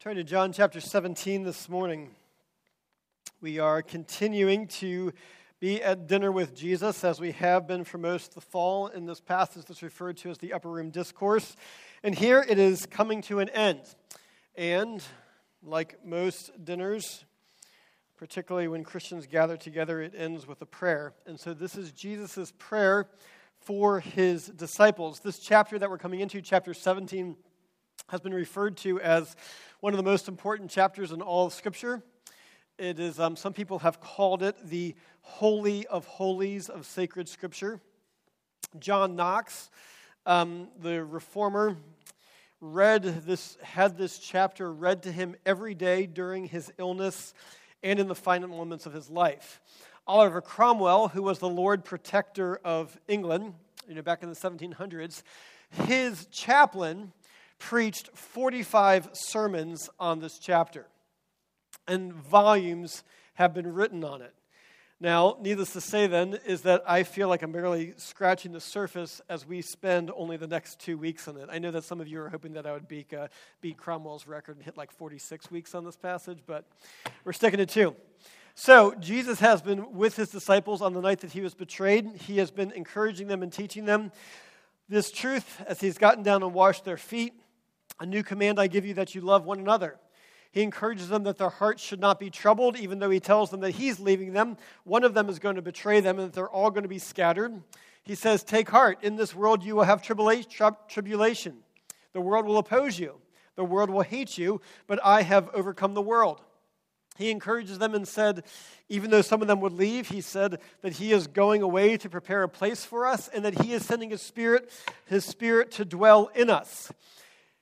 Turn to John chapter 17 this morning. We are continuing to be at dinner with Jesus as we have been for most of the fall in this passage that's referred to as the Upper Room Discourse. And here it is coming to an end. And like most dinners, particularly when Christians gather together, it ends with a prayer. And so this is Jesus' prayer for his disciples. This chapter that we're coming into, chapter 17, has been referred to as one of the most important chapters in all of Scripture. It is, um, some people have called it the Holy of Holies of sacred Scripture. John Knox, um, the reformer, read this, had this chapter read to him every day during his illness and in the final moments of his life. Oliver Cromwell, who was the Lord Protector of England, you know, back in the 1700s, his chaplain preached 45 sermons on this chapter, and volumes have been written on it. Now, needless to say, then, is that I feel like I'm barely scratching the surface as we spend only the next two weeks on it. I know that some of you are hoping that I would beat, uh, beat Cromwell's record and hit like 46 weeks on this passage, but we're sticking to two. So, Jesus has been with his disciples on the night that he was betrayed. He has been encouraging them and teaching them this truth as he's gotten down and washed their feet. A new command I give you that you love one another. He encourages them that their hearts should not be troubled, even though he tells them that he's leaving them. One of them is going to betray them and that they're all going to be scattered. He says, Take heart. In this world you will have tribulation. The world will oppose you, the world will hate you, but I have overcome the world. He encourages them and said, even though some of them would leave, he said that he is going away to prepare a place for us and that he is sending his spirit, his spirit to dwell in us.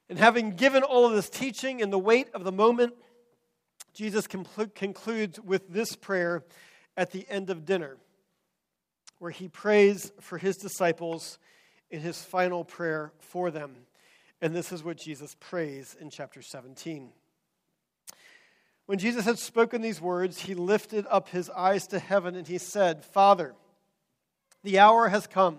And having given all of this teaching in the weight of the moment, Jesus concludes with this prayer at the end of dinner, where he prays for his disciples in his final prayer for them. And this is what Jesus prays in chapter 17. When Jesus had spoken these words, he lifted up his eyes to heaven and he said, Father, the hour has come.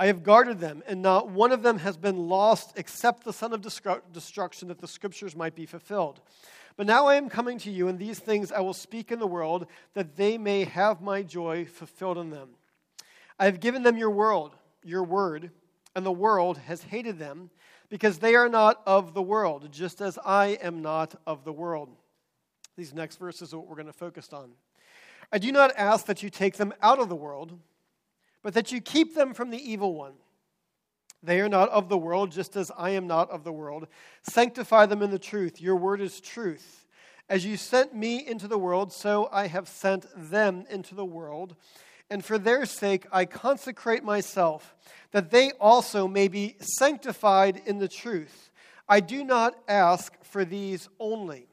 I have guarded them, and not one of them has been lost except the son of destruction, that the scriptures might be fulfilled. But now I am coming to you, and these things I will speak in the world, that they may have my joy fulfilled in them. I have given them your world, your word, and the world has hated them, because they are not of the world, just as I am not of the world. These next verses are what we're going to focus on. I do not ask that you take them out of the world but that you keep them from the evil one. They are not of the world, just as I am not of the world. Sanctify them in the truth. Your word is truth. As you sent me into the world, so I have sent them into the world. And for their sake I consecrate myself, that they also may be sanctified in the truth. I do not ask for these only,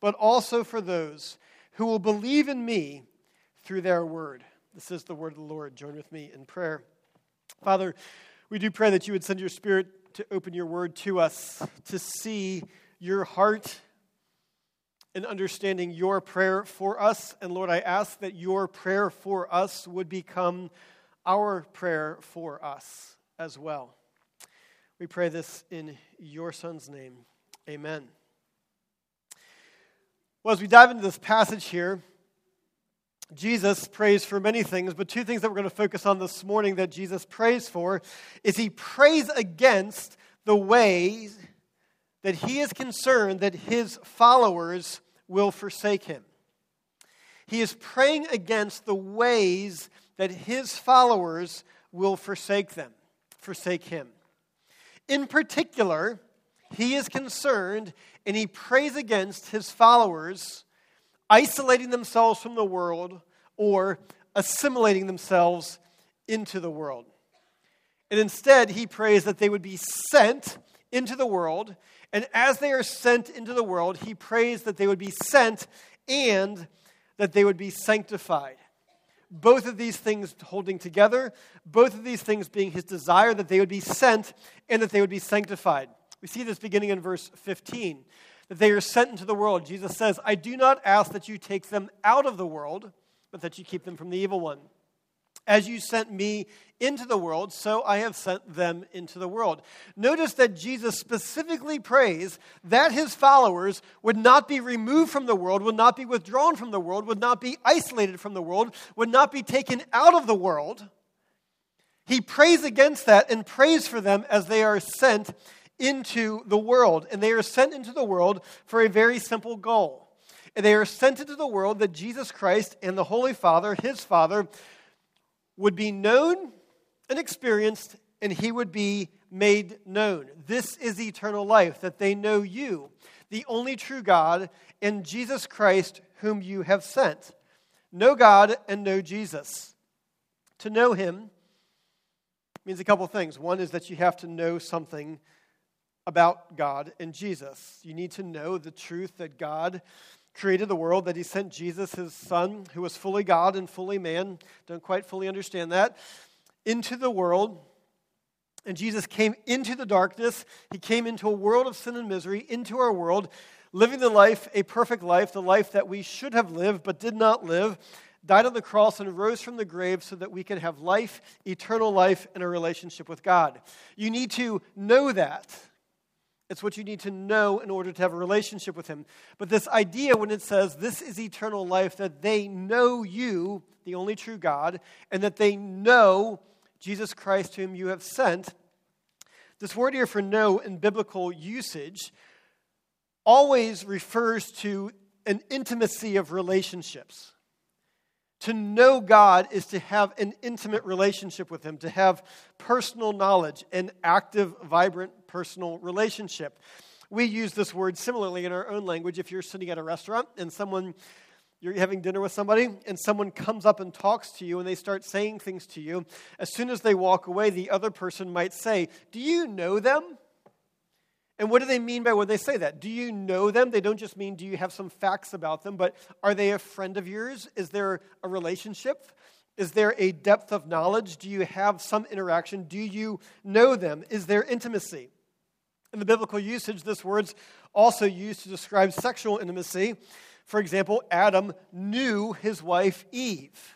but also for those who will believe in me through their word. This is the word of the Lord. Join with me in prayer. Father, we do pray that you would send your spirit to open your word to us, to see your heart in understanding your prayer for us. And Lord, I ask that your prayer for us would become our prayer for us as well. We pray this in your Son's name. Amen. Well, as we dive into this passage here, Jesus prays for many things, but two things that we're going to focus on this morning that Jesus prays for is he prays against the ways that he is concerned that his followers will forsake him. He is praying against the ways that his followers will forsake them, forsake him. In particular, he is concerned and he prays against his followers isolating themselves from the world or assimilating themselves into the world. And instead, he prays that they would be sent into the world. And as they are sent into the world, he prays that they would be sent and that they would be sanctified. Both of these things holding together, both of these things being his desire that they would be sent and that they would be sanctified. We see this beginning in verse 15 that they are sent into the world. Jesus says, I do not ask that you take them out of the world, but that you keep them from the evil one. As you sent me into the world, so I have sent them into the world. Notice that Jesus specifically prays that his followers would not be removed from the world, would not be withdrawn from the world, would not be isolated from the world, would not be taken out of the world. He prays against that and prays for them as they are sent into the world. And they are sent into the world for a very simple goal. And they are sent into the world that Jesus Christ and the Holy Father, his Father, would be known and experienced, and he would be made known. This is eternal life, that they know you, the only true God, and Jesus Christ, whom you have sent. Know God and know Jesus. To know him means a couple things. One is that you have to know something about God and Jesus. You need to know the truth that God created the world, that He sent Jesus, His Son, who was fully God and fully man. Don't quite fully understand that. Into the world. And Jesus came into the darkness. He came into a world of sin and misery, into our world, living the life, a perfect life, the life that we should have lived but did not live died on the cross and rose from the grave so that we could have life, eternal life, and a relationship with God. You need to know that. It's what you need to know in order to have a relationship with Him. But this idea, when it says this is eternal life, that they know you, the only true God, and that they know Jesus Christ, whom you have sent, this word here for know in biblical usage always refers to an intimacy of relationships. To know God is to have an intimate relationship with Him, to have personal knowledge, an active, vibrant personal relationship. We use this word similarly in our own language. If you're sitting at a restaurant and someone, you're having dinner with somebody, and someone comes up and talks to you and they start saying things to you, as soon as they walk away, the other person might say, Do you know them? And what do they mean by when they say that? Do you know them? They don't just mean, do you have some facts about them, but are they a friend of yours? Is there a relationship? Is there a depth of knowledge? Do you have some interaction? Do you know them? Is there intimacy? In the biblical usage, this word's also used to describe sexual intimacy. For example, Adam knew his wife Eve,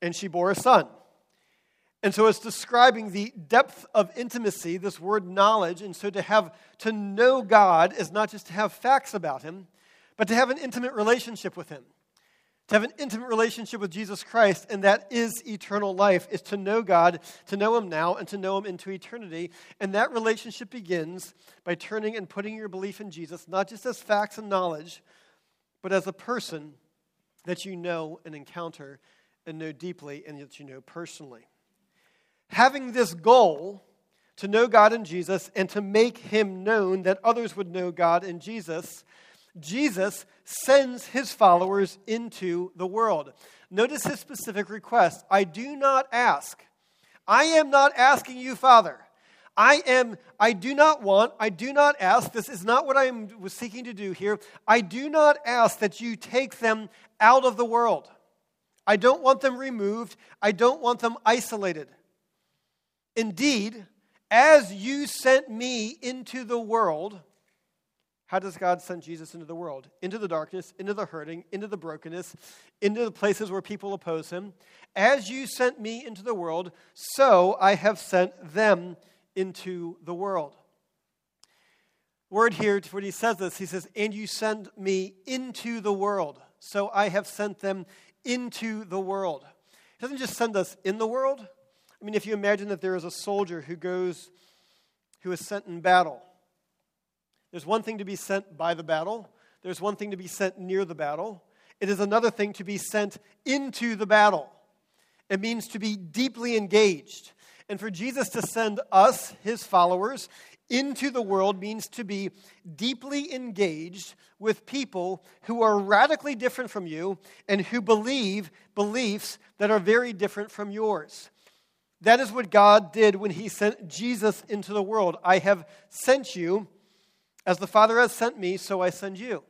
and she bore a son. And so it's describing the depth of intimacy, this word knowledge. And so to have to know God is not just to have facts about him, but to have an intimate relationship with him. To have an intimate relationship with Jesus Christ, and that is eternal life, is to know God, to know Him now, and to know Him into eternity. And that relationship begins by turning and putting your belief in Jesus, not just as facts and knowledge, but as a person that you know and encounter and know deeply and that you know personally having this goal to know God and Jesus and to make him known that others would know God and Jesus, Jesus sends his followers into the world. Notice his specific request I do not ask. I am not asking you, Father. I am, I do not want, I do not ask, this is not what I am seeking to do here. I do not ask that you take them out of the world. I don't want them removed. I don't want them isolated. Indeed, as you sent me into the world, How does God send Jesus into the world? Into the darkness, into the hurting, into the brokenness, into the places where people oppose him. As you sent me into the world, so I have sent them into the world. Word here, when he says this, he says, And you send me into the world, so I have sent them into the world. He doesn't just send us in the world. I mean, if you imagine that there is a soldier who goes, who is sent in battle, there's one thing to be sent by the battle, there's one thing to be sent near the battle. It is another thing to be sent into the battle. It means to be deeply engaged. And for Jesus to send us, his followers, into the world means to be deeply engaged with people who are radically different from you and who believe beliefs that are very different from yours. That is what God did when he sent Jesus into the world. I have sent you as the Father has sent me, so I send you.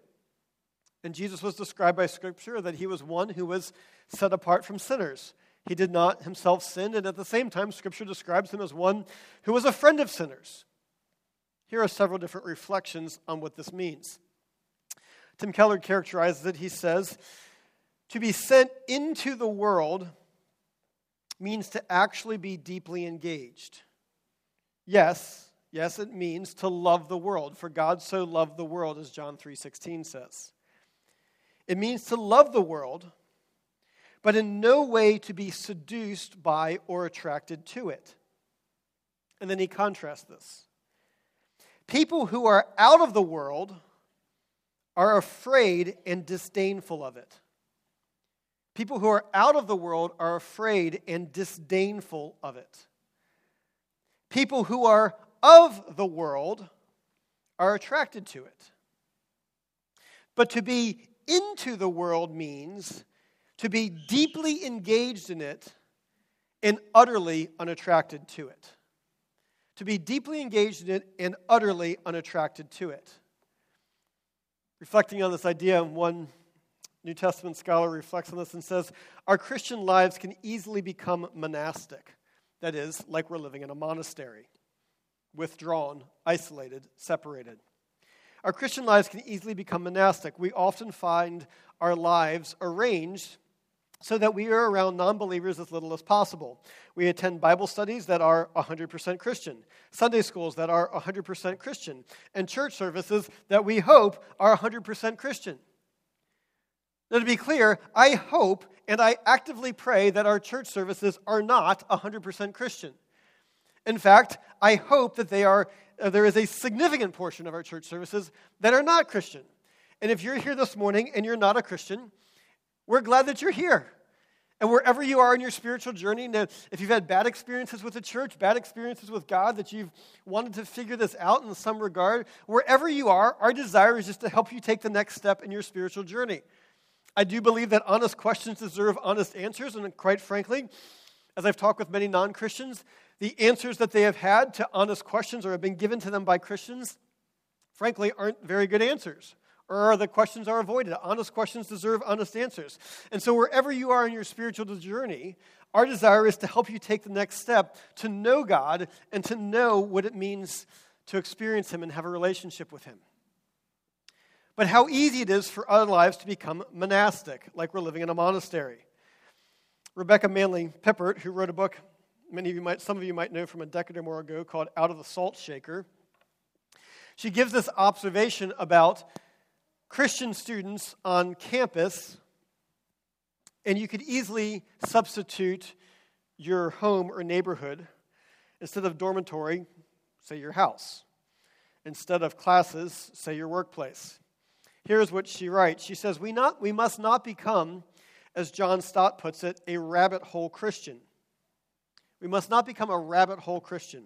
And Jesus was described by Scripture that he was one who was set apart from sinners. He did not himself sin, and at the same time, Scripture describes him as one who was a friend of sinners. Here are several different reflections on what this means. Tim Keller characterizes it. He says, To be sent into the world means to actually be deeply engaged. Yes, Yes, it means to love the world, for God so loved the world as John 3:16 says. It means to love the world, but in no way to be seduced by or attracted to it. And then he contrasts this. People who are out of the world are afraid and disdainful of it. People who are out of the world are afraid and disdainful of it. People who are of the world are attracted to it. But to be into the world means to be deeply engaged in it and utterly unattracted to it. To be deeply engaged in it and utterly unattracted to it. Reflecting on this idea, one New Testament scholar reflects on this and says, Our Christian lives can easily become monastic. That is, like we're living in a monastery withdrawn, isolated, separated. Our Christian lives can easily become monastic. We often find our lives arranged so that we are around non believers as little as possible. We attend Bible studies that are 100% Christian, Sunday schools that are 100% Christian, and church services that we hope are 100% Christian. Now, to be clear, I hope and I actively pray that our church services are not 100% Christian. In fact, I hope that they are, uh, there is a significant portion of our church services that are not Christian. And if you're here this morning and you're not a Christian, we're glad that you're here. And wherever you are in your spiritual journey, if you've had bad experiences with the church, bad experiences with God, that you've wanted to figure this out in some regard, wherever you are, our desire is just to help you take the next step in your spiritual journey. I do believe that honest questions deserve honest answers, and quite frankly, as I've talked with many non Christians, the answers that they have had to honest questions or have been given to them by Christians, frankly, aren't very good answers. Or the questions are avoided. Honest questions deserve honest answers. And so, wherever you are in your spiritual journey, our desire is to help you take the next step to know God and to know what it means to experience Him and have a relationship with Him. But how easy it is for our lives to become monastic, like we're living in a monastery. Rebecca Manley Pippert, who wrote a book many of you might, some of you might know from a decade or more ago called Out of the Salt Shaker. She gives this observation about Christian students on campus, and you could easily substitute your home or neighborhood instead of dormitory, say your house. Instead of classes, say your workplace. Here's what she writes She says, We, not, we must not become, as John Stott puts it, a rabbit hole Christian. We must not become a rabbit hole Christian.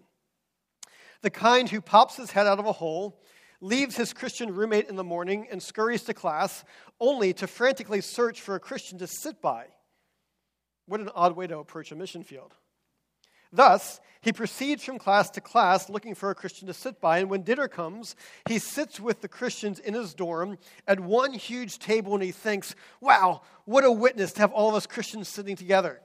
The kind who pops his head out of a hole, leaves his Christian roommate in the morning, and scurries to class only to frantically search for a Christian to sit by. What an odd way to approach a mission field. Thus, he proceeds from class to class looking for a Christian to sit by, and when dinner comes, he sits with the Christians in his dorm at one huge table and he thinks, wow, what a witness to have all of us Christians sitting together.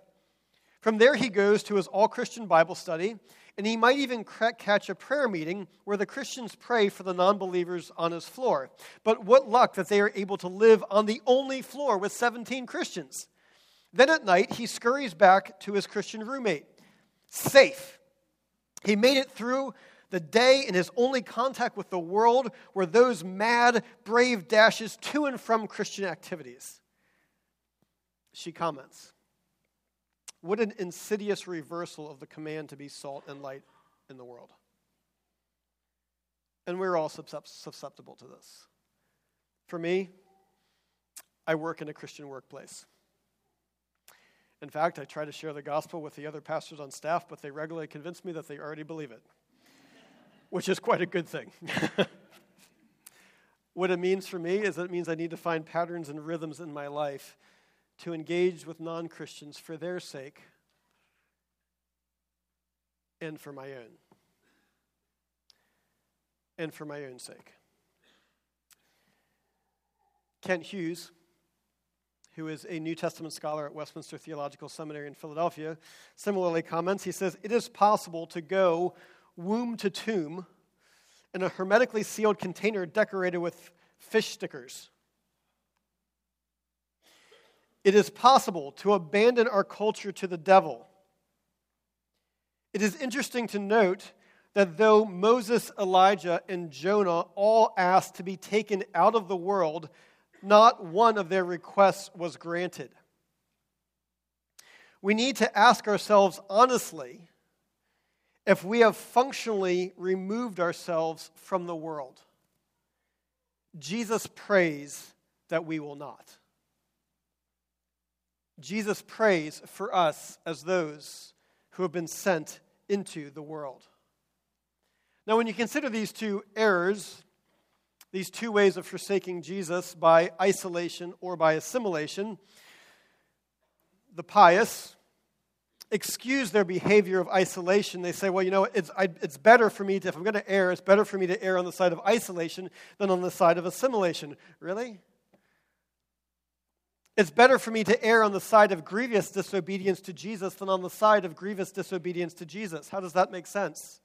From there, he goes to his all Christian Bible study, and he might even catch a prayer meeting where the Christians pray for the non believers on his floor. But what luck that they are able to live on the only floor with 17 Christians. Then at night, he scurries back to his Christian roommate. Safe. He made it through the day in his only contact with the world were those mad, brave dashes to and from Christian activities. She comments What an insidious reversal of the command to be salt and light in the world. And we're all susceptible to this. For me, I work in a Christian workplace. In fact, I try to share the gospel with the other pastors on staff, but they regularly convince me that they already believe it, which is quite a good thing. what it means for me is that it means I need to find patterns and rhythms in my life to engage with non Christians for their sake and for my own. And for my own sake. Kent Hughes who is a New Testament scholar at Westminster Theological Seminary in Philadelphia, similarly comments. He says, It is possible to go womb to tomb in a hermetically sealed container decorated with fish stickers. It is possible to abandon our culture to the devil. It is interesting to note that though Moses, Elijah, and Jonah all asked to be taken out of the world, not one of their requests was granted. We need to ask ourselves honestly if we have functionally removed ourselves from the world. Jesus prays that we will not. Jesus prays for us as those who have been sent into the world. Now, when you consider these two errors, these two ways of forsaking Jesus by isolation or by assimilation, the pious excuse their behavior of isolation. They say, well, you know, it's, I, it's better for me to, if I'm going to err, it's better for me to err on the side of isolation than on the side of assimilation. Really? It's better for me to err on the side of grievous disobedience to Jesus than on the side of grievous disobedience to Jesus. How does that make sense?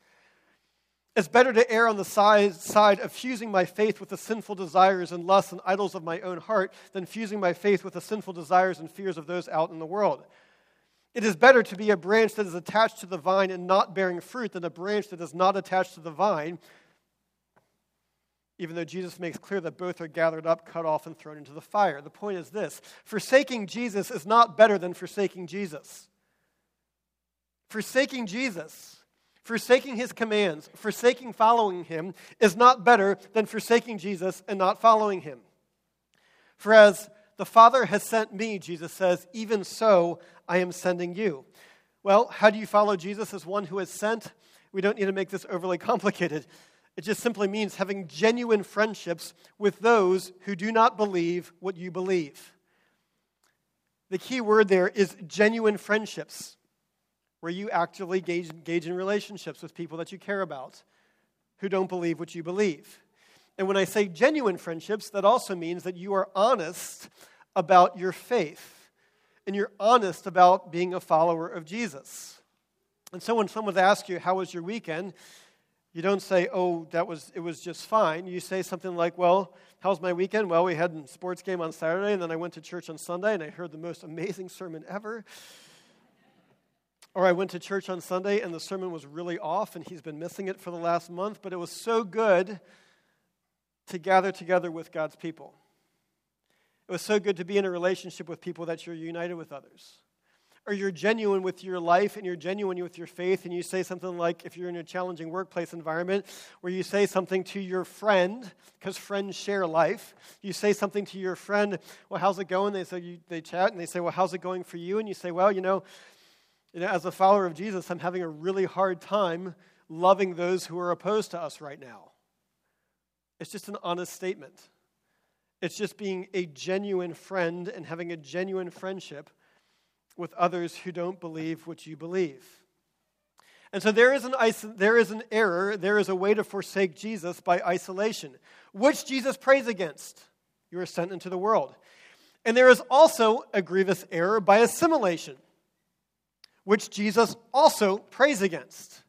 It's better to err on the side, side of fusing my faith with the sinful desires and lusts and idols of my own heart than fusing my faith with the sinful desires and fears of those out in the world. It is better to be a branch that is attached to the vine and not bearing fruit than a branch that is not attached to the vine, even though Jesus makes clear that both are gathered up, cut off, and thrown into the fire. The point is this forsaking Jesus is not better than forsaking Jesus. Forsaking Jesus Forsaking his commands, forsaking following him, is not better than forsaking Jesus and not following him. For as the Father has sent me, Jesus says, even so I am sending you. Well, how do you follow Jesus as one who is sent? We don't need to make this overly complicated. It just simply means having genuine friendships with those who do not believe what you believe. The key word there is genuine friendships where you actively engage, engage in relationships with people that you care about who don't believe what you believe. And when I say genuine friendships, that also means that you are honest about your faith and you're honest about being a follower of Jesus. And so when someone asks you, How was your weekend? You don't say, Oh, that was, it was just fine. You say something like, Well, how's my weekend? Well, we had a sports game on Saturday, and then I went to church on Sunday, and I heard the most amazing sermon ever. Or I went to church on Sunday and the sermon was really off and he's been missing it for the last month, but it was so good to gather together with God's people. It was so good to be in a relationship with people that you're united with others. Or you're genuine with your life and you're genuine with your faith, and you say something like, if you're in a challenging workplace environment, where you say something to your friend, because friends share life. You say something to your friend, well, how's it going? They say, you, they chat, and they say, well, how's it going for you? And you say, well, you know, you know, as a follower of Jesus, I'm having a really hard time loving those who are opposed to us right now. It's just an honest statement. It's just being a genuine friend and having a genuine friendship with others who don't believe what you believe. And so there is, an, there is an error, there is a way to forsake Jesus by isolation, which Jesus prays against. You are sent into the world. And there is also a grievous error by assimilation which Jesus also prays against.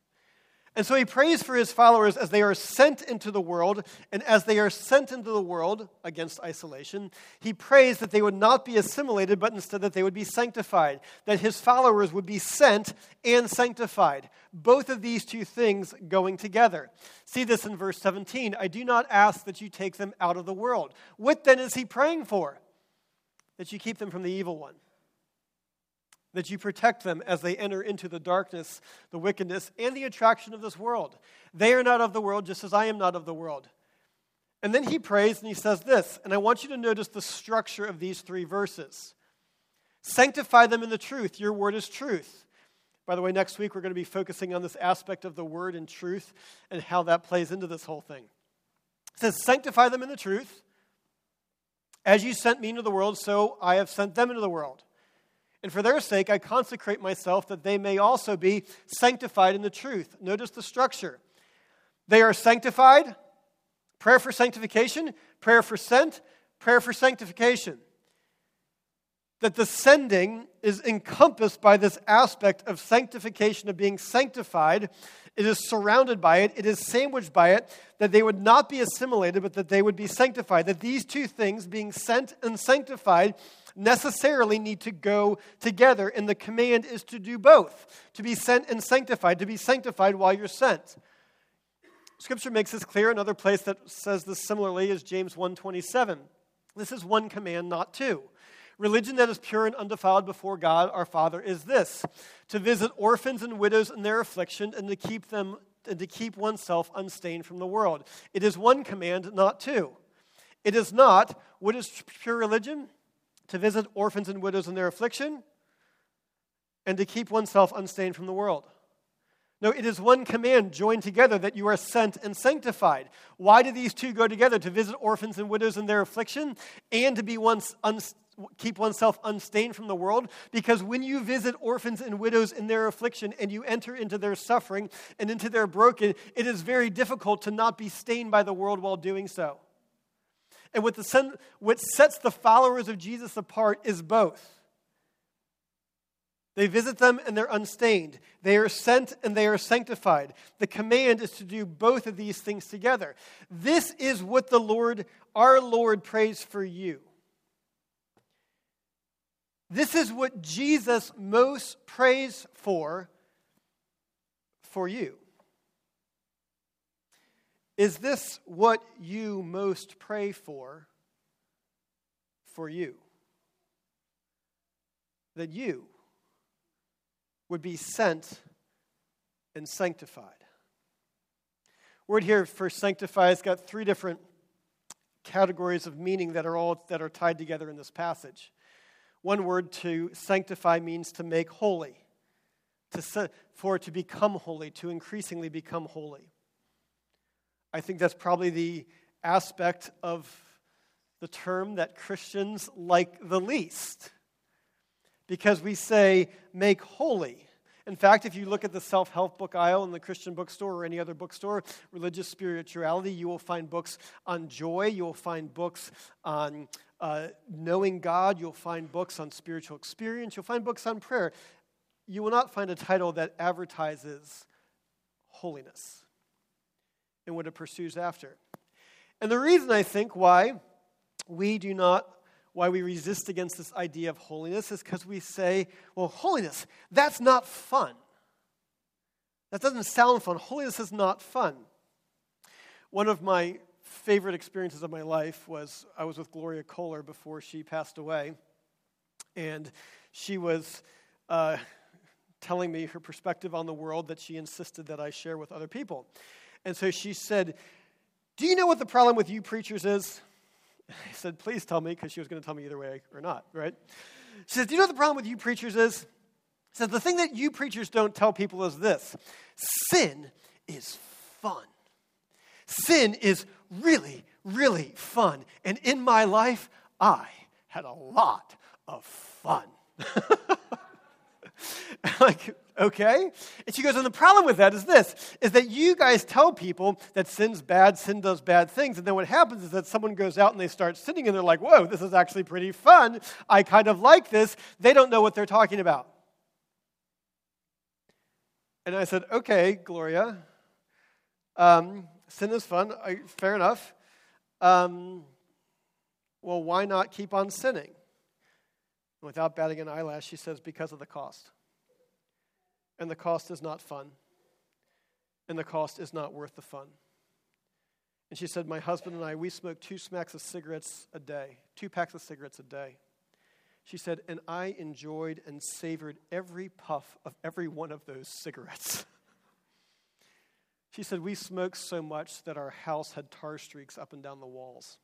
And so he prays for his followers as they are sent into the world, and as they are sent into the world against isolation, he prays that they would not be assimilated, but instead that they would be sanctified, that his followers would be sent and sanctified. Both of these two things going together. See this in verse 17. I do not ask that you take them out of the world. What then is he praying for? That you keep them from the evil one that you protect them as they enter into the darkness, the wickedness, and the attraction of this world. They are not of the world, just as I am not of the world. And then he prays and he says this, and I want you to notice the structure of these three verses Sanctify them in the truth. Your word is truth. By the way, next week we're going to be focusing on this aspect of the word and truth and how that plays into this whole thing. It says, Sanctify them in the truth. As you sent me into the world, so I have sent them into the world. And for their sake, I consecrate myself that they may also be sanctified in the truth. Notice the structure. They are sanctified, prayer for sanctification, prayer for sent, prayer for sanctification. That the sending is encompassed by this aspect of sanctification, of being sanctified. It is surrounded by it, it is sandwiched by it, that they would not be assimilated, but that they would be sanctified. That these two things, being sent and sanctified, necessarily need to go together, and the command is to do both to be sent and sanctified, to be sanctified while you're sent. Scripture makes this clear. Another place that says this similarly is James 1:27. This is one command, not two. Religion that is pure and undefiled before God our Father is this: to visit orphans and widows in their affliction and to keep them and to keep oneself unstained from the world. It is one command, not two. It is not what is pure religion? to visit orphans and widows in their affliction, and to keep oneself unstained from the world. No, it is one command joined together that you are sent and sanctified. Why do these two go together? To visit orphans and widows in their affliction and to be once un- keep oneself unstained from the world? Because when you visit orphans and widows in their affliction and you enter into their suffering and into their broken, it is very difficult to not be stained by the world while doing so. And what, the, what sets the followers of Jesus apart is both. They visit them and they're unstained. They are sent and they are sanctified. The command is to do both of these things together. This is what the Lord, our Lord, prays for you. This is what Jesus most prays for for you. Is this what you most pray for for you? That you would be sent and sanctified. Word here for sanctify has got three different categories of meaning that are all that are tied together in this passage. One word to sanctify means to make holy, to, for to become holy, to increasingly become holy. I think that's probably the aspect of the term that Christians like the least. Because we say, make holy. In fact, if you look at the self help book aisle in the Christian bookstore or any other bookstore, religious spirituality, you will find books on joy. You will find books on uh, knowing God. You'll find books on spiritual experience. You'll find books on prayer. You will not find a title that advertises holiness and what it pursues after. And the reason I think why we do not, why we resist against this idea of holiness is because we say, well, holiness, that's not fun. That doesn't sound fun. Holiness is not fun. One of my favorite experiences of my life was I was with Gloria Kohler before she passed away. And she was uh, telling me her perspective on the world that she insisted that I share with other people. And so she said, Do you know what the problem with you preachers is? I said, Please tell me, because she was going to tell me either way or not, right? She said, Do you know what the problem with you preachers is? She said, The thing that you preachers don't tell people is this sin is fun. Sin is really, really fun. And in my life, I had a lot of fun. like, okay? And she goes, and the problem with that is this, is that you guys tell people that sin's bad, sin does bad things, and then what happens is that someone goes out and they start sinning and they're like, whoa, this is actually pretty fun. I kind of like this. They don't know what they're talking about. And I said, Okay, Gloria, um, sin is fun. I, fair enough. Um, well, why not keep on sinning? Without batting an eyelash, she says, Because of the cost. And the cost is not fun. And the cost is not worth the fun. And she said, My husband and I, we smoke two smacks of cigarettes a day, two packs of cigarettes a day. She said, and I enjoyed and savored every puff of every one of those cigarettes. she said, We smoked so much that our house had tar streaks up and down the walls.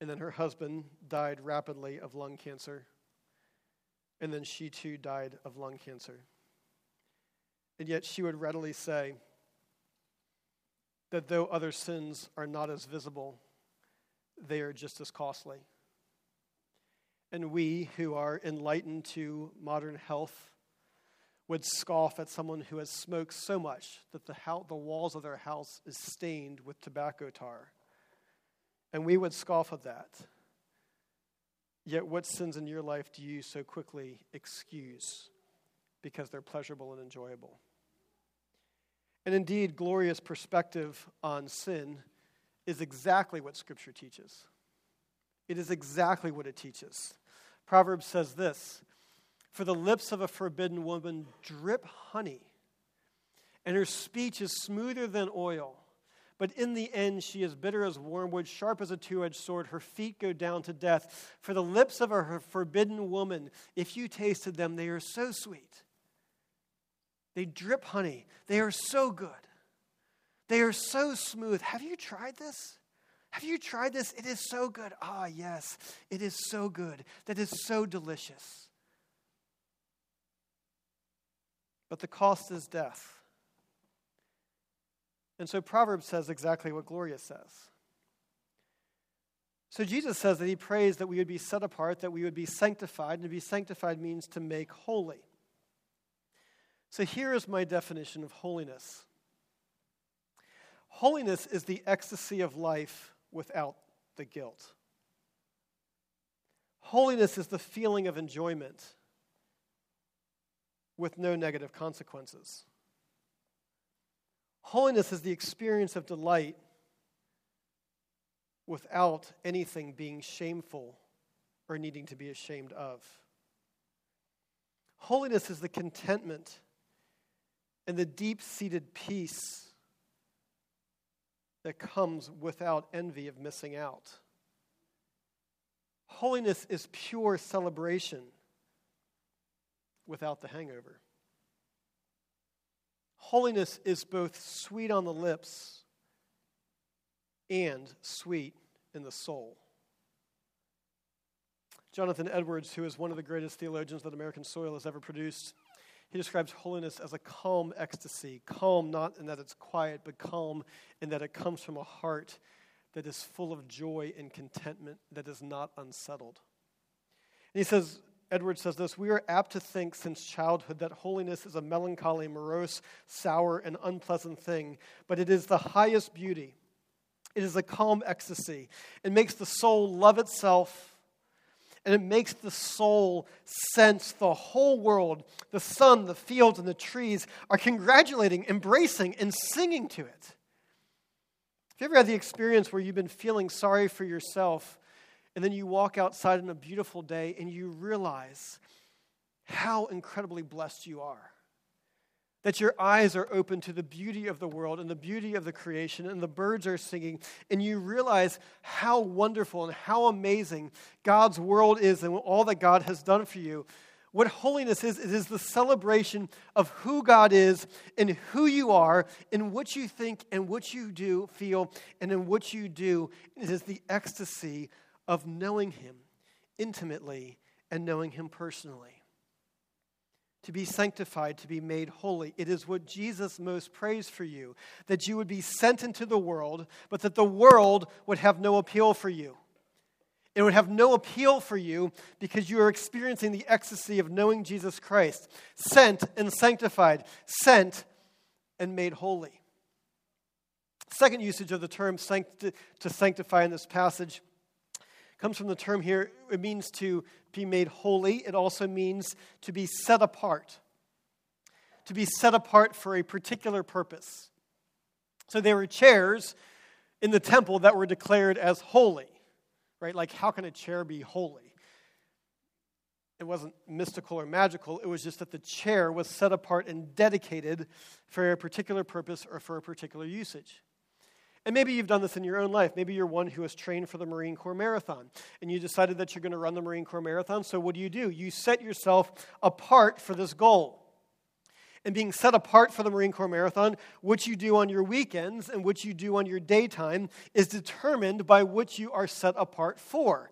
And then her husband died rapidly of lung cancer. And then she too died of lung cancer. And yet she would readily say that though other sins are not as visible, they are just as costly. And we who are enlightened to modern health would scoff at someone who has smoked so much that the, ho- the walls of their house is stained with tobacco tar. And we would scoff at that. Yet, what sins in your life do you so quickly excuse because they're pleasurable and enjoyable? And indeed, Gloria's perspective on sin is exactly what Scripture teaches. It is exactly what it teaches. Proverbs says this For the lips of a forbidden woman drip honey, and her speech is smoother than oil. But in the end, she is bitter as wormwood, sharp as a two edged sword. Her feet go down to death. For the lips of a forbidden woman, if you tasted them, they are so sweet. They drip honey. They are so good. They are so smooth. Have you tried this? Have you tried this? It is so good. Ah, yes, it is so good. That is so delicious. But the cost is death. And so Proverbs says exactly what Gloria says. So Jesus says that he prays that we would be set apart, that we would be sanctified, and to be sanctified means to make holy. So here is my definition of holiness holiness is the ecstasy of life without the guilt. Holiness is the feeling of enjoyment with no negative consequences. Holiness is the experience of delight without anything being shameful or needing to be ashamed of. Holiness is the contentment and the deep seated peace that comes without envy of missing out. Holiness is pure celebration without the hangover. Holiness is both sweet on the lips and sweet in the soul. Jonathan Edwards, who is one of the greatest theologians that American soil has ever produced, he describes holiness as a calm ecstasy. Calm, not in that it's quiet, but calm in that it comes from a heart that is full of joy and contentment, that is not unsettled. And he says, Edward says this We are apt to think since childhood that holiness is a melancholy, morose, sour, and unpleasant thing, but it is the highest beauty. It is a calm ecstasy. It makes the soul love itself and it makes the soul sense the whole world, the sun, the fields, and the trees are congratulating, embracing, and singing to it. Have you ever had the experience where you've been feeling sorry for yourself, and then you walk outside on a beautiful day and you realize how incredibly blessed you are? that your eyes are open to the beauty of the world and the beauty of the creation, and the birds are singing, and you realize how wonderful and how amazing God's world is and all that God has done for you. What holiness is, it is the celebration of who God is and who you are, and what you think and what you do, feel, and in what you do. It is the ecstasy of knowing Him intimately and knowing Him personally to be sanctified, to be made holy. It is what Jesus most prays for you that you would be sent into the world, but that the world would have no appeal for you. It would have no appeal for you because you are experiencing the ecstasy of knowing Jesus Christ, sent and sanctified, sent and made holy. Second usage of the term sancti- to sanctify in this passage comes from the term here, it means to be made holy. It also means to be set apart. to be set apart for a particular purpose. So there were chairs in the temple that were declared as holy, right? Like, how can a chair be holy? It wasn't mystical or magical, it was just that the chair was set apart and dedicated for a particular purpose or for a particular usage. And maybe you've done this in your own life. Maybe you're one who has trained for the Marine Corps Marathon and you decided that you're going to run the Marine Corps Marathon. So, what do you do? You set yourself apart for this goal. And being set apart for the Marine Corps Marathon, what you do on your weekends and what you do on your daytime is determined by what you are set apart for.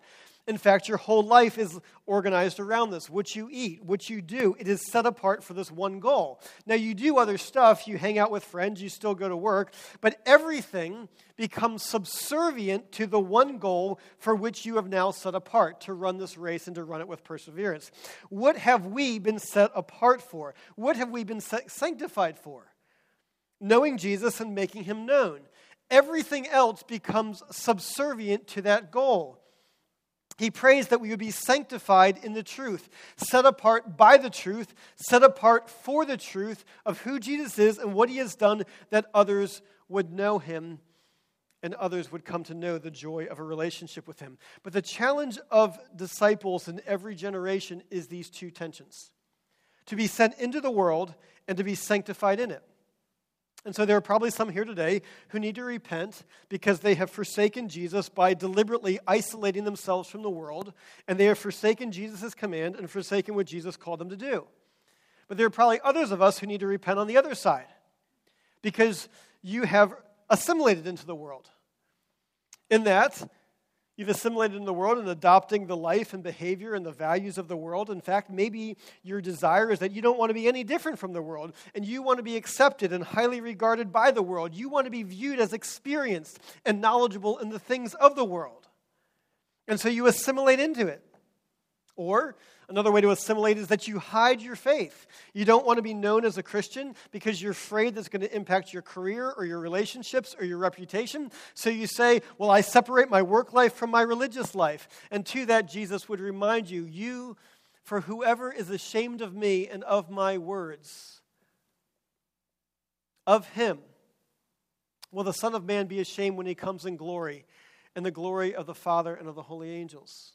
In fact, your whole life is organized around this. What you eat, what you do, it is set apart for this one goal. Now, you do other stuff, you hang out with friends, you still go to work, but everything becomes subservient to the one goal for which you have now set apart to run this race and to run it with perseverance. What have we been set apart for? What have we been sanctified for? Knowing Jesus and making him known. Everything else becomes subservient to that goal. He prays that we would be sanctified in the truth, set apart by the truth, set apart for the truth of who Jesus is and what he has done, that others would know him and others would come to know the joy of a relationship with him. But the challenge of disciples in every generation is these two tensions to be sent into the world and to be sanctified in it. And so there are probably some here today who need to repent because they have forsaken Jesus by deliberately isolating themselves from the world, and they have forsaken Jesus' command and forsaken what Jesus called them to do. But there are probably others of us who need to repent on the other side because you have assimilated into the world. In that, You've assimilated in the world and adopting the life and behavior and the values of the world. In fact, maybe your desire is that you don't want to be any different from the world and you want to be accepted and highly regarded by the world. You want to be viewed as experienced and knowledgeable in the things of the world. And so you assimilate into it. Or another way to assimilate is that you hide your faith. You don't want to be known as a Christian because you're afraid that's going to impact your career or your relationships or your reputation. So you say, Well, I separate my work life from my religious life. And to that, Jesus would remind you, You, for whoever is ashamed of me and of my words, of him will the Son of Man be ashamed when he comes in glory and the glory of the Father and of the holy angels.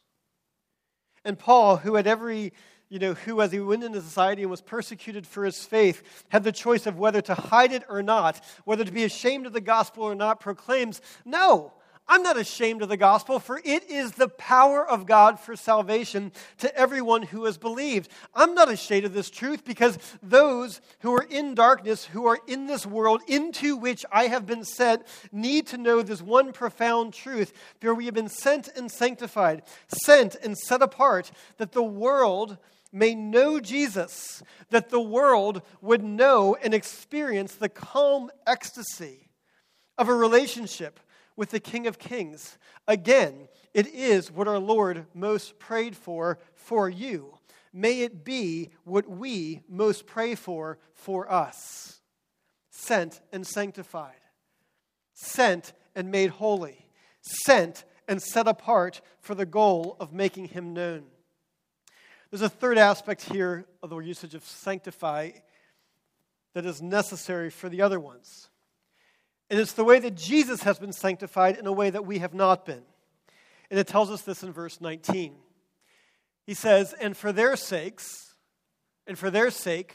And Paul, who had every, you know, who as he went into society and was persecuted for his faith, had the choice of whether to hide it or not, whether to be ashamed of the gospel or not, proclaims, No, I'm not ashamed of the gospel, for it is the power of God for salvation to everyone who has believed. I'm not ashamed of this truth because those who are in darkness, who are in this world into which I have been sent, need to know this one profound truth. For we have been sent and sanctified, sent and set apart, that the world may know Jesus, that the world would know and experience the calm ecstasy of a relationship with the King of Kings. Again, it is what our Lord most prayed for for you. May it be what we most pray for for us. Sent and sanctified, sent and made holy, sent and set apart for the goal of making him known. There's a third aspect here of the usage of sanctify that is necessary for the other ones. And it's the way that Jesus has been sanctified in a way that we have not been. And it tells us this in verse 19. He says, And for their sakes, and for their sake,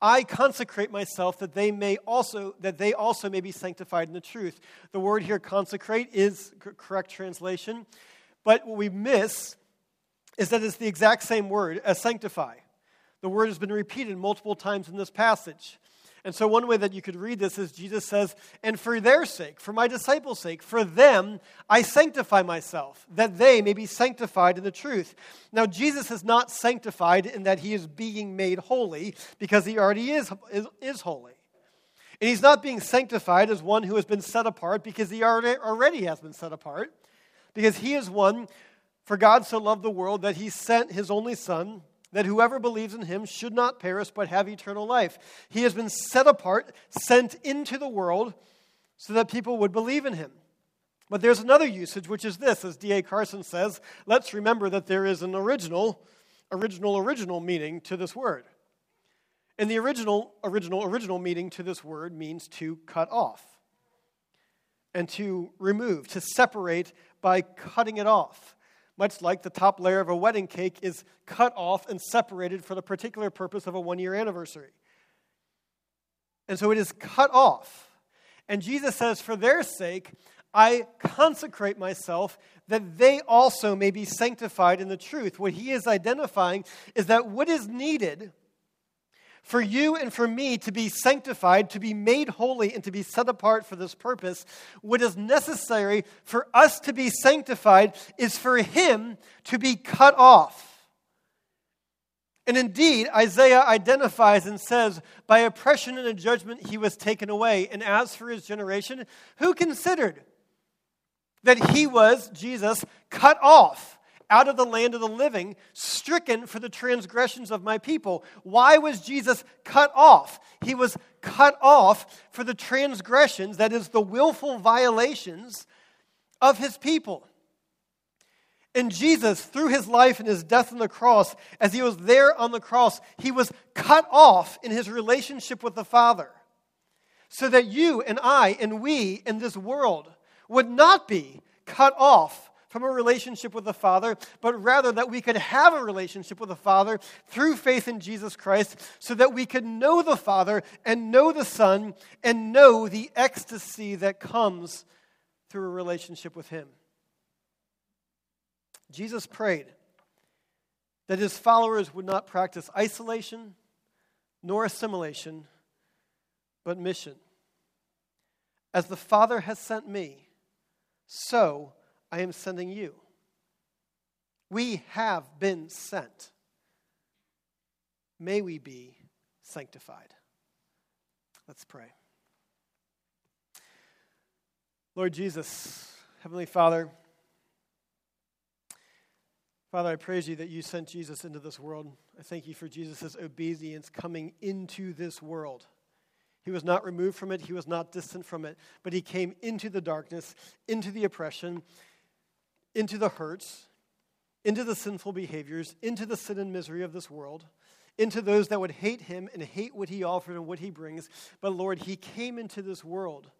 I consecrate myself that they may also that they also may be sanctified in the truth. The word here consecrate is correct translation, but what we miss is that it's the exact same word as sanctify. The word has been repeated multiple times in this passage. And so, one way that you could read this is Jesus says, And for their sake, for my disciples' sake, for them, I sanctify myself, that they may be sanctified in the truth. Now, Jesus is not sanctified in that he is being made holy, because he already is, is, is holy. And he's not being sanctified as one who has been set apart, because he already, already has been set apart, because he is one, for God so loved the world that he sent his only Son that whoever believes in him should not perish but have eternal life. He has been set apart, sent into the world so that people would believe in him. But there's another usage, which is this, as D.A. Carson says, let's remember that there is an original, original, original meaning to this word. And the original, original, original meaning to this word means to cut off and to remove, to separate by cutting it off. Much like the top layer of a wedding cake is cut off and separated for the particular purpose of a one year anniversary. And so it is cut off. And Jesus says, For their sake, I consecrate myself that they also may be sanctified in the truth. What he is identifying is that what is needed for you and for me to be sanctified, to be made holy, and to be set apart for this purpose, what is necessary for us to be sanctified is for him to be cut off. And indeed, Isaiah identifies and says, By oppression and a judgment he was taken away. And as for his generation, who considered that he was, Jesus, cut off out of the land of the living, stricken for the transgressions of my people? Why was Jesus cut off? He was cut off for the transgressions, that is, the willful violations of his people. And Jesus, through his life and his death on the cross, as he was there on the cross, he was cut off in his relationship with the Father. So that you and I and we in this world would not be cut off from a relationship with the Father, but rather that we could have a relationship with the Father through faith in Jesus Christ, so that we could know the Father and know the Son and know the ecstasy that comes through a relationship with Him. Jesus prayed that his followers would not practice isolation nor assimilation, but mission. As the Father has sent me, so I am sending you. We have been sent. May we be sanctified. Let's pray. Lord Jesus, Heavenly Father, Father, I praise you that you sent Jesus into this world. I thank you for Jesus' obedience coming into this world. He was not removed from it, he was not distant from it, but he came into the darkness, into the oppression, into the hurts, into the sinful behaviors, into the sin and misery of this world, into those that would hate him and hate what he offered and what he brings. But Lord, he came into this world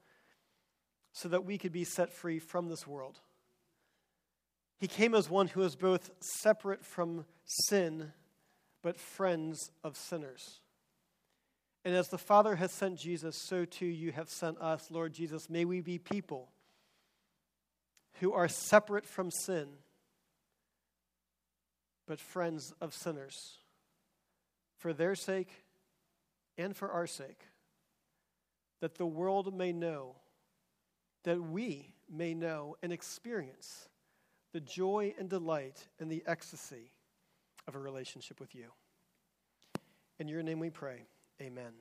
so that we could be set free from this world. He came as one who is both separate from sin, but friends of sinners. And as the Father has sent Jesus, so too you have sent us, Lord Jesus. May we be people who are separate from sin, but friends of sinners, for their sake and for our sake, that the world may know, that we may know and experience the joy and delight and the ecstasy of a relationship with you. In your name we pray. Amen.